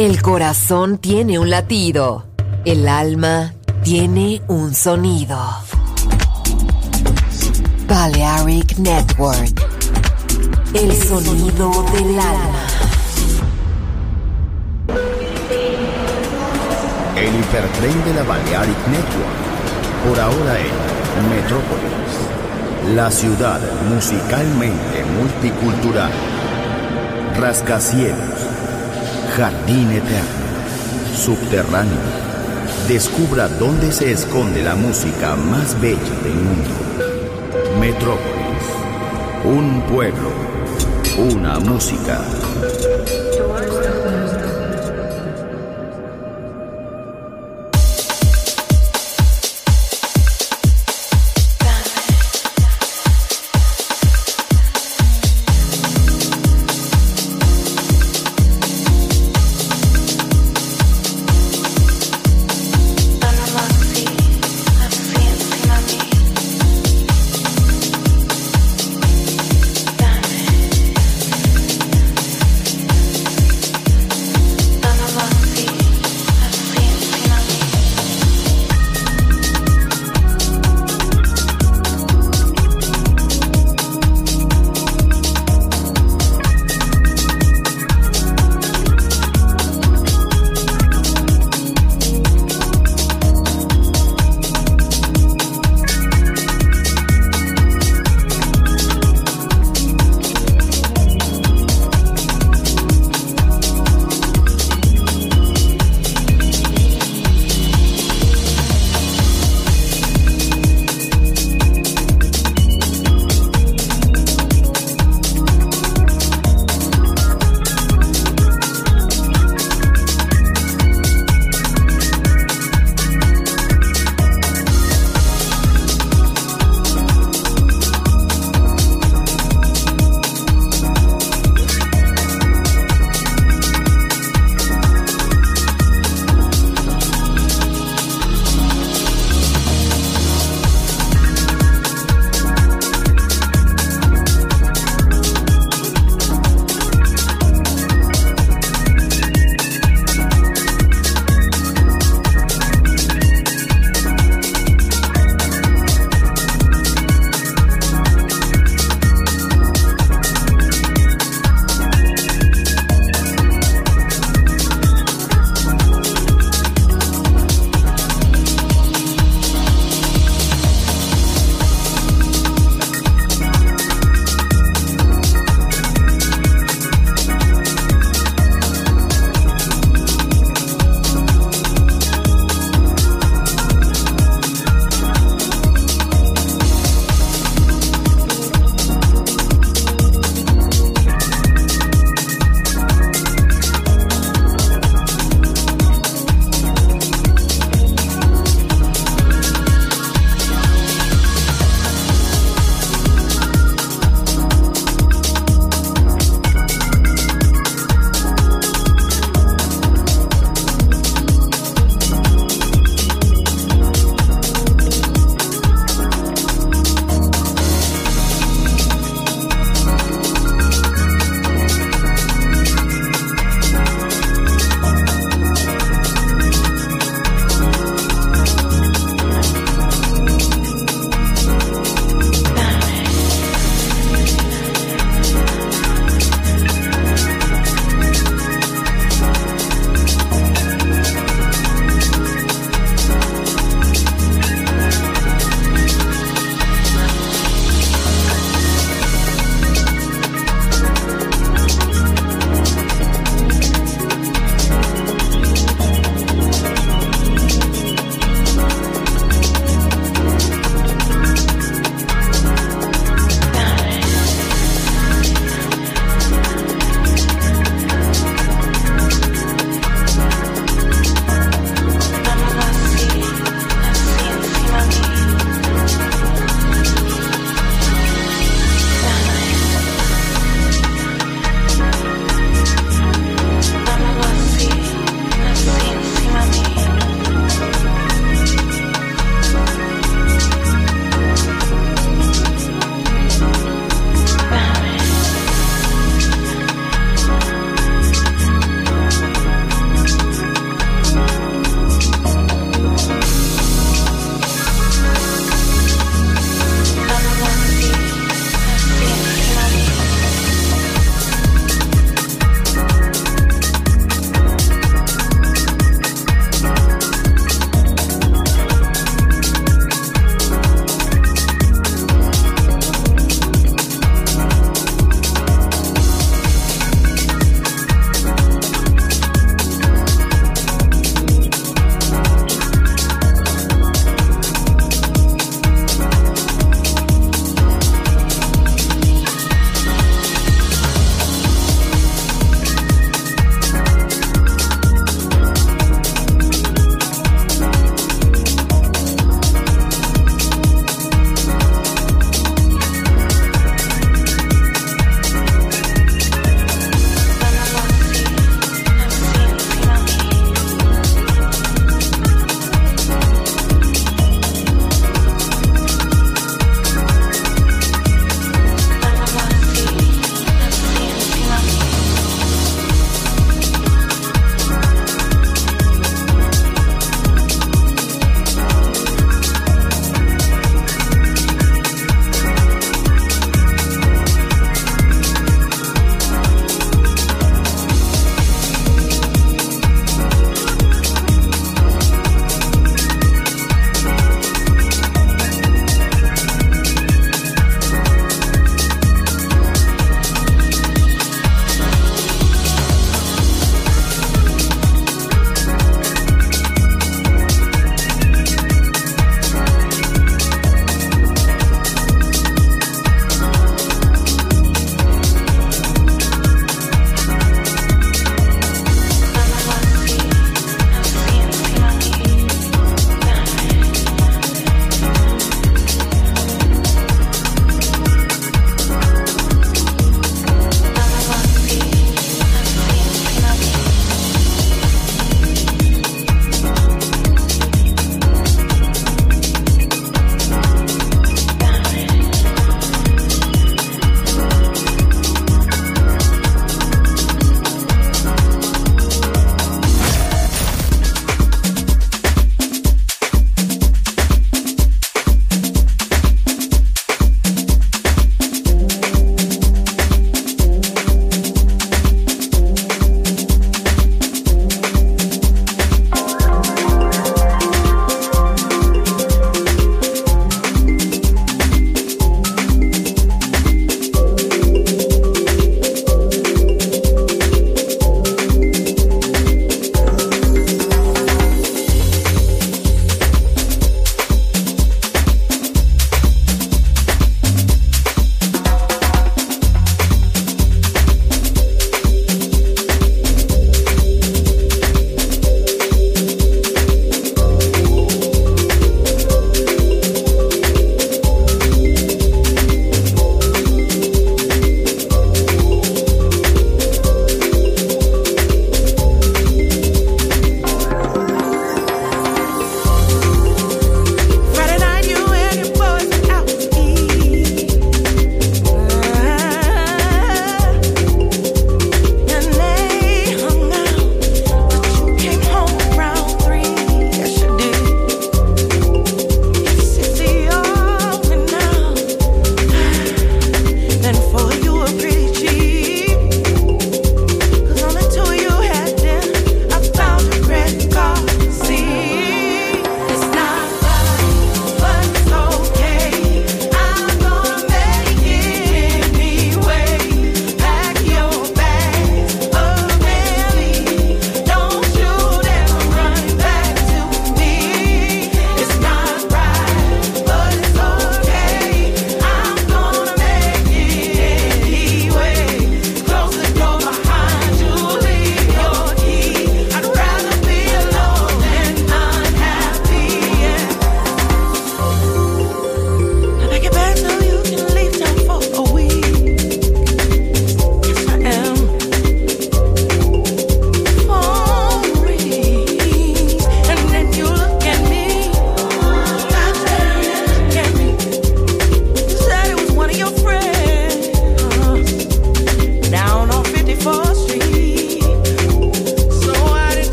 El corazón tiene un latido. El alma tiene un sonido. Balearic Network. El sonido del alma. El hipertren de la Balearic Network. Por ahora en Metrópolis. La ciudad musicalmente multicultural. Rascacielos. Jardín eterno. Subterráneo. Descubra dónde se esconde la música más bella del mundo. Metrópolis. Un pueblo. Una música.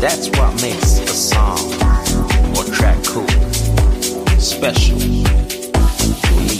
That's what makes a song or track cool, special, unique.